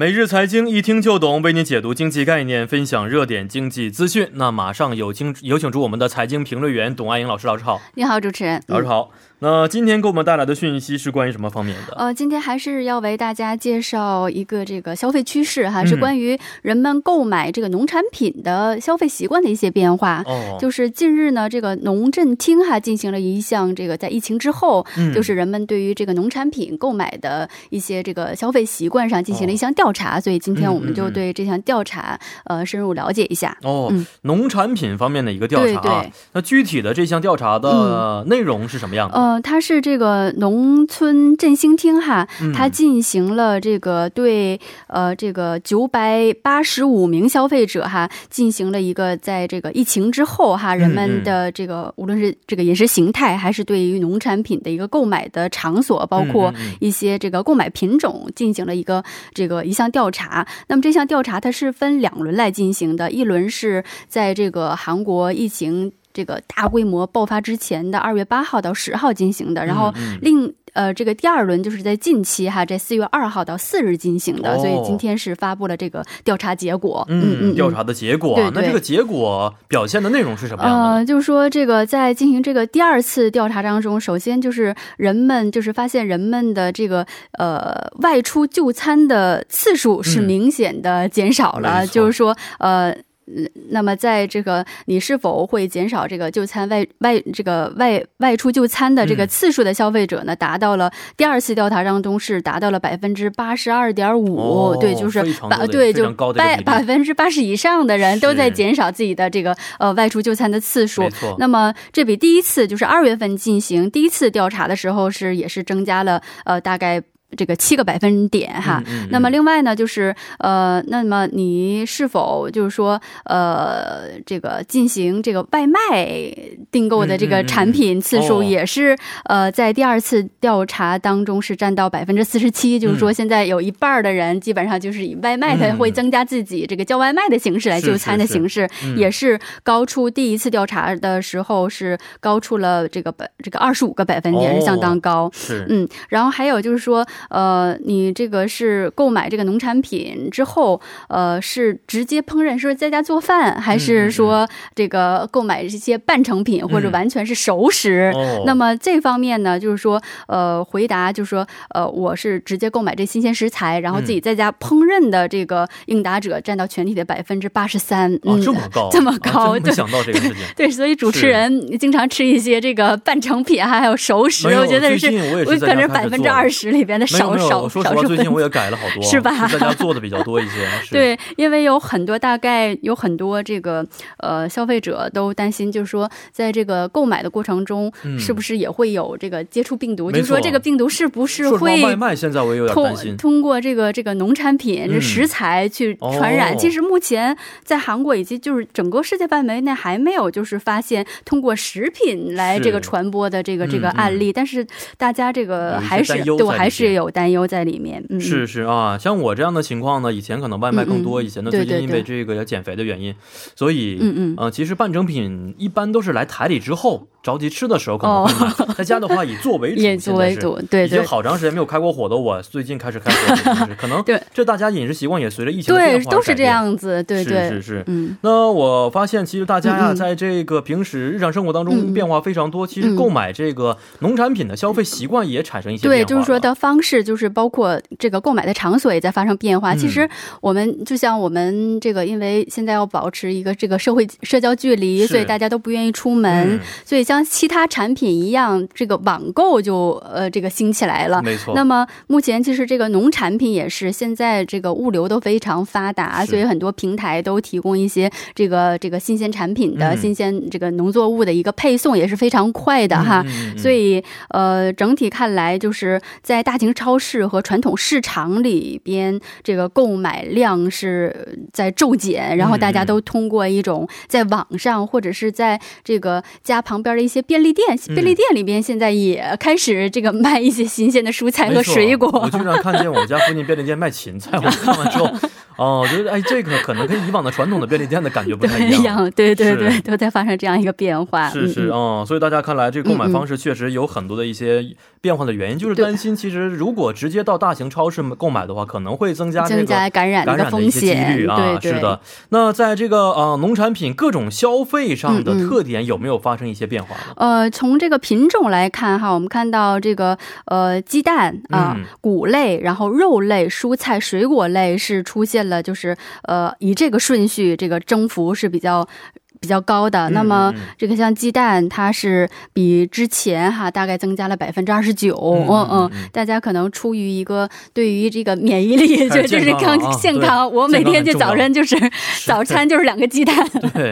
每日财经一听就懂，为您解读经济概念，分享热点经济资讯。那马上有请有请出我们的财经评论员董爱英老师，老师好。你好，主持人。老师好。那今天给我们带来的讯息是关于什么方面的？呃，今天还是要为大家介绍一个这个消费趋势哈，是关于人们购买这个农产品的消费习惯的一些变化。哦，就是近日呢，这个农政厅哈进行了一项这个在疫情之后，就是人们对于这个农产品购买的一些这个消费习惯上进行了一项调查，所以今天我们就对这项调查呃深入了解一下。哦，农产品方面的一个调查。对，那具体的这项调查的内容是什么样的？呃，它是这个农村振兴厅哈，它进行了这个对呃这个九百八十五名消费者哈进行了一个在这个疫情之后哈人们的这个无论是这个饮食形态还是对于农产品的一个购买的场所，包括一些这个购买品种进行了一个这个一项调查。那么这项调查它是分两轮来进行的，一轮是在这个韩国疫情。这个大规模爆发之前的二月八号到十号进行的，然后另呃这个第二轮就是在近期哈，在四月二号到四日进行的，所以今天是发布了这个调查结果。嗯嗯，调查的结果，那这个结果表现的内容是什么样的？呃，就是说这个在进行这个第二次调查当中，首先就是人们就是发现人们的这个呃外出就餐的次数是明显的减少了，就是说呃。那么，在这个你是否会减少这个就餐外外这个外外出就餐的这个次数的消费者呢？达到了第二次调查当中是达到了百分之八十二点五，对，就是百对就百百分之八十以上的人都在减少自己的这个呃外出就餐的次数。那么这比第一次就是二月份进行第一次调查的时候是也是增加了呃大概。这个七个百分点哈，那么另外呢，就是呃，那么你是否就是说呃，这个进行这个外卖订购的这个产品次数也是呃，在第二次调查当中是占到百分之四十七，就是说现在有一半的人基本上就是以外卖的会增加自己这个叫外卖的形式来就餐的形式，也是高出第一次调查的时候是高出了这个百这个二十五个百分点，是相当高。是。嗯，然后还有就是说。呃，你这个是购买这个农产品之后，呃，是直接烹饪，是不是在家做饭，还是说这个购买这些半成品或者完全是熟食？那么这方面呢，就是说，呃，回答就是说，呃，我是直接购买这新鲜食材，然后自己在家烹饪的这个应答者占到全体的百分之八十三。哦，这么高，这么高，没想到这个事情。对，所以主持人经常吃一些这个半成品还有熟食，我觉得是，我可能百分之二十里边的。少少，说实话，最近我也改了好多，是吧？在家做的比较多一些。对，因为有很多，大概有很多这个呃消费者都担心，就是说，在这个购买的过程中，是不是也会有这个接触病毒？就是说，这个病毒是不是会外卖？现在我也有点担心。通过这个这个农产品这食材去传染。其实目前在韩国以及就是整个世界范围内还没有就是发现通过食品来这个传播的这个这个案例。但是大家这个还是对我还是有担忧在里面，嗯，是是啊，像我这样的情况呢，以前可能外卖更多一些，那最近因为这个要减肥的原因，所以嗯嗯，呃，其实半成品一般都是来台里之后。着急吃的时候可能会买，在家的话以做为主。以做为主，对对。已经好长时间没有开过火的我，最近开始开火。可能对，这大家饮食习惯也随着疫情的变化都是这样子，对对是是是。嗯，那我发现其实大家呀，在这个平时日常生活当中变化非常多。其实购买这个农产品的消费习惯也产生一些变化。对，就是说的方式，就是包括这个购买的场所也在发生变化。其实我们就像我们这个，因为现在要保持一个这个社会社交距离，所以大家都不愿意出门，所以像其他产品一样，这个网购就呃这个兴起来了。没错。那么目前其实这个农产品也是现在这个物流都非常发达，所以很多平台都提供一些这个这个新鲜产品的新鲜这个农作物的一个配送也是非常快的哈。所以呃整体看来就是在大型超市和传统市场里边，这个购买量是在骤减，然后大家都通过一种在网上或者是在这个家旁边一些便利店，便利店里边现在也开始这个卖一些新鲜的蔬菜和水果。我经常看见我家附近便利店卖芹菜，我看完之后。哦，我觉得哎，这个可能跟以往的传统的便利店的感觉不太一样，对对对，都在发生这样一个变化。是是哦，所以大家看来这个购买方式确实有很多的一些变化的原因，就是担心其实如果直接到大型超市购买的话，可能会增加增加感染的风险几率啊。是的，那在这个呃农产品各种消费上的特点有没有发生一些变化呢？呃，从这个品种来看哈，我们看到这个呃鸡蛋啊、谷类，然后肉类、蔬菜、水果类是出现了就是。呃，以这个顺序，这个征服是比较。比较高的，那么这个像鸡蛋，它是比之前哈大概增加了百分之二十九。嗯嗯，大家可能出于一个对于这个免疫力，就就是康健康。我每天就早晨就是早餐就是两个鸡蛋。对，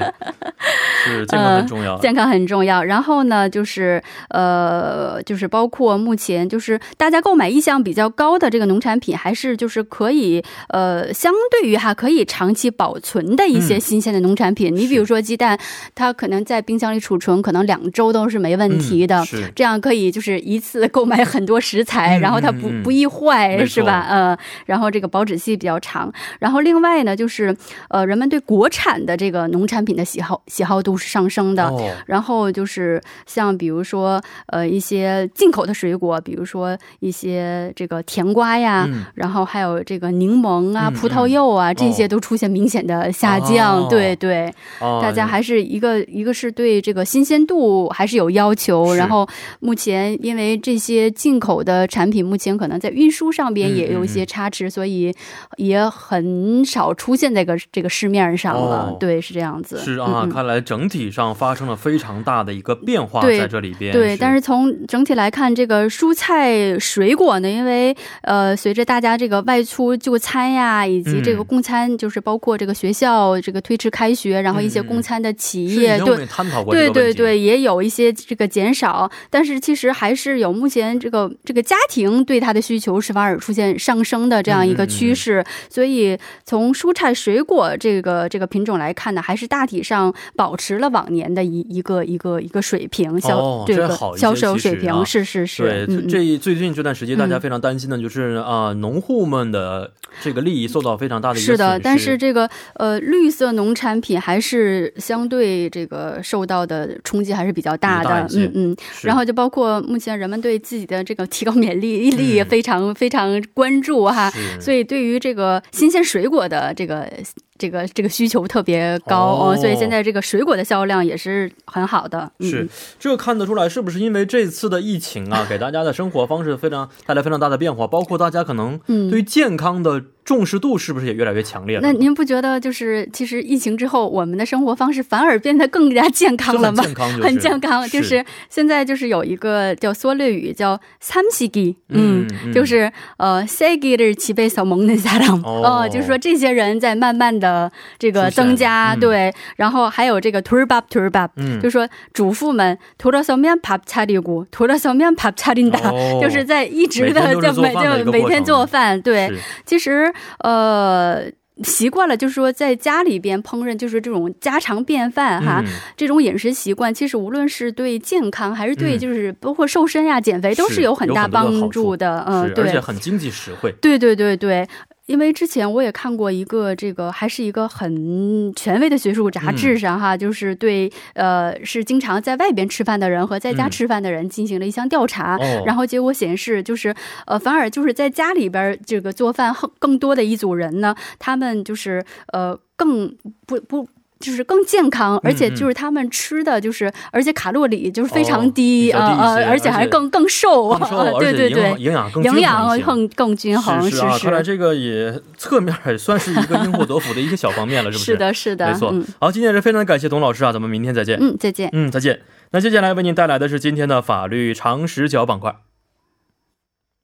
是健康很重要。健康很重要。然后呢，就是呃，就是包括目前就是大家购买意向比较高的这个农产品，还是就是可以呃，相对于哈可以长期保存的一些新鲜的农产品。你比如说鸡。但它可能在冰箱里储存，可能两周都是没问题的。是这样可以，就是一次购买很多食材，然后它不不易坏，是吧？呃，然后这个保质期比较长。然后另外呢，就是呃，人们对国产的这个农产品的喜好喜好度是上升的。然后就是像比如说呃一些进口的水果，比如说一些这个甜瓜呀，然后还有这个柠檬啊、葡萄柚啊，这些都出现明显的下降。对对，大家。还是一个，一个是对这个新鲜度还是有要求，然后目前因为这些进口的产品目前可能在运输上边也有一些差池，所以也很少出现在个这个市面上了。对，是这样子。是啊，看来整体上发生了非常大的一个变化在这里边。对，但是从整体来看，这个蔬菜水果呢，因为呃，随着大家这个外出就餐呀，以及这个供餐，就是包括这个学校这个推迟开学，然后一些供餐。的企业对对对对，也有一些这个减少，但是其实还是有目前这个这个家庭对它的需求是反而出现上升的这样一个趋势，所以从蔬菜水果这个这个品种来看呢，还是大体上保持了往年的一一个一个一个水平销这个销售水平是是是。对，这最近这段时间大家非常担心的就是啊，农户们的这个利益受到非常大的是的，但是这个呃绿色农产品还是。相对这个受到的冲击还是比较大的，嗯嗯，然后就包括目前人们对自己的这个提高免疫力也非常非常关注哈，所以对于这个新鲜水果的这个。这个这个需求特别高哦，所以现在这个水果的销量也是很好的。是，这个看得出来，是不是因为这次的疫情啊，给大家的生活方式非常带来非常大的变化？包括大家可能对于健康的重视度是不是也越来越强烈了？那您不觉得就是，其实疫情之后，我们的生活方式反而变得更加健康了吗？很健康，就是现在就是有一个叫缩略语，叫 samshiki，嗯，就是呃，segi 的齐背小萌的家长，哦，就是说这些人在慢慢的这个增加对，然后还有这个 turbapturbap 嗯，就是说主妇们图了小面啪嚓里古，图了小面啪嚓嘀达，就是在一直的就每就每天做饭，对，其实。呃习惯了，就是说在家里边烹饪，就是这种家常便饭哈，这种饮食习惯，其实无论是对健康还是对就是包括瘦身呀、减肥，都是有很大帮助的，嗯，对，而且很经济实惠，对对对对。因为之前我也看过一个这个还是一个很权威的学术杂志上哈，就是对呃是经常在外边吃饭的人和在家吃饭的人进行了一项调查，然后结果显示就是呃反而就是在家里边这个做饭更更多的一组人呢，他们就是呃更不不。就是更健康，而且就是他们吃的就是，而且卡路里就是非常低啊啊，而且还更更瘦，对对对，营养更营养更更均衡。是啊，看来这个也侧面也算是一个因祸得福的一个小方面了，是不是？是的，是的，没错。好，今天也是非常感谢董老师啊，咱们明天再见。嗯，再见。嗯，再见。那接下来为您带来的是今天的法律常识角板块。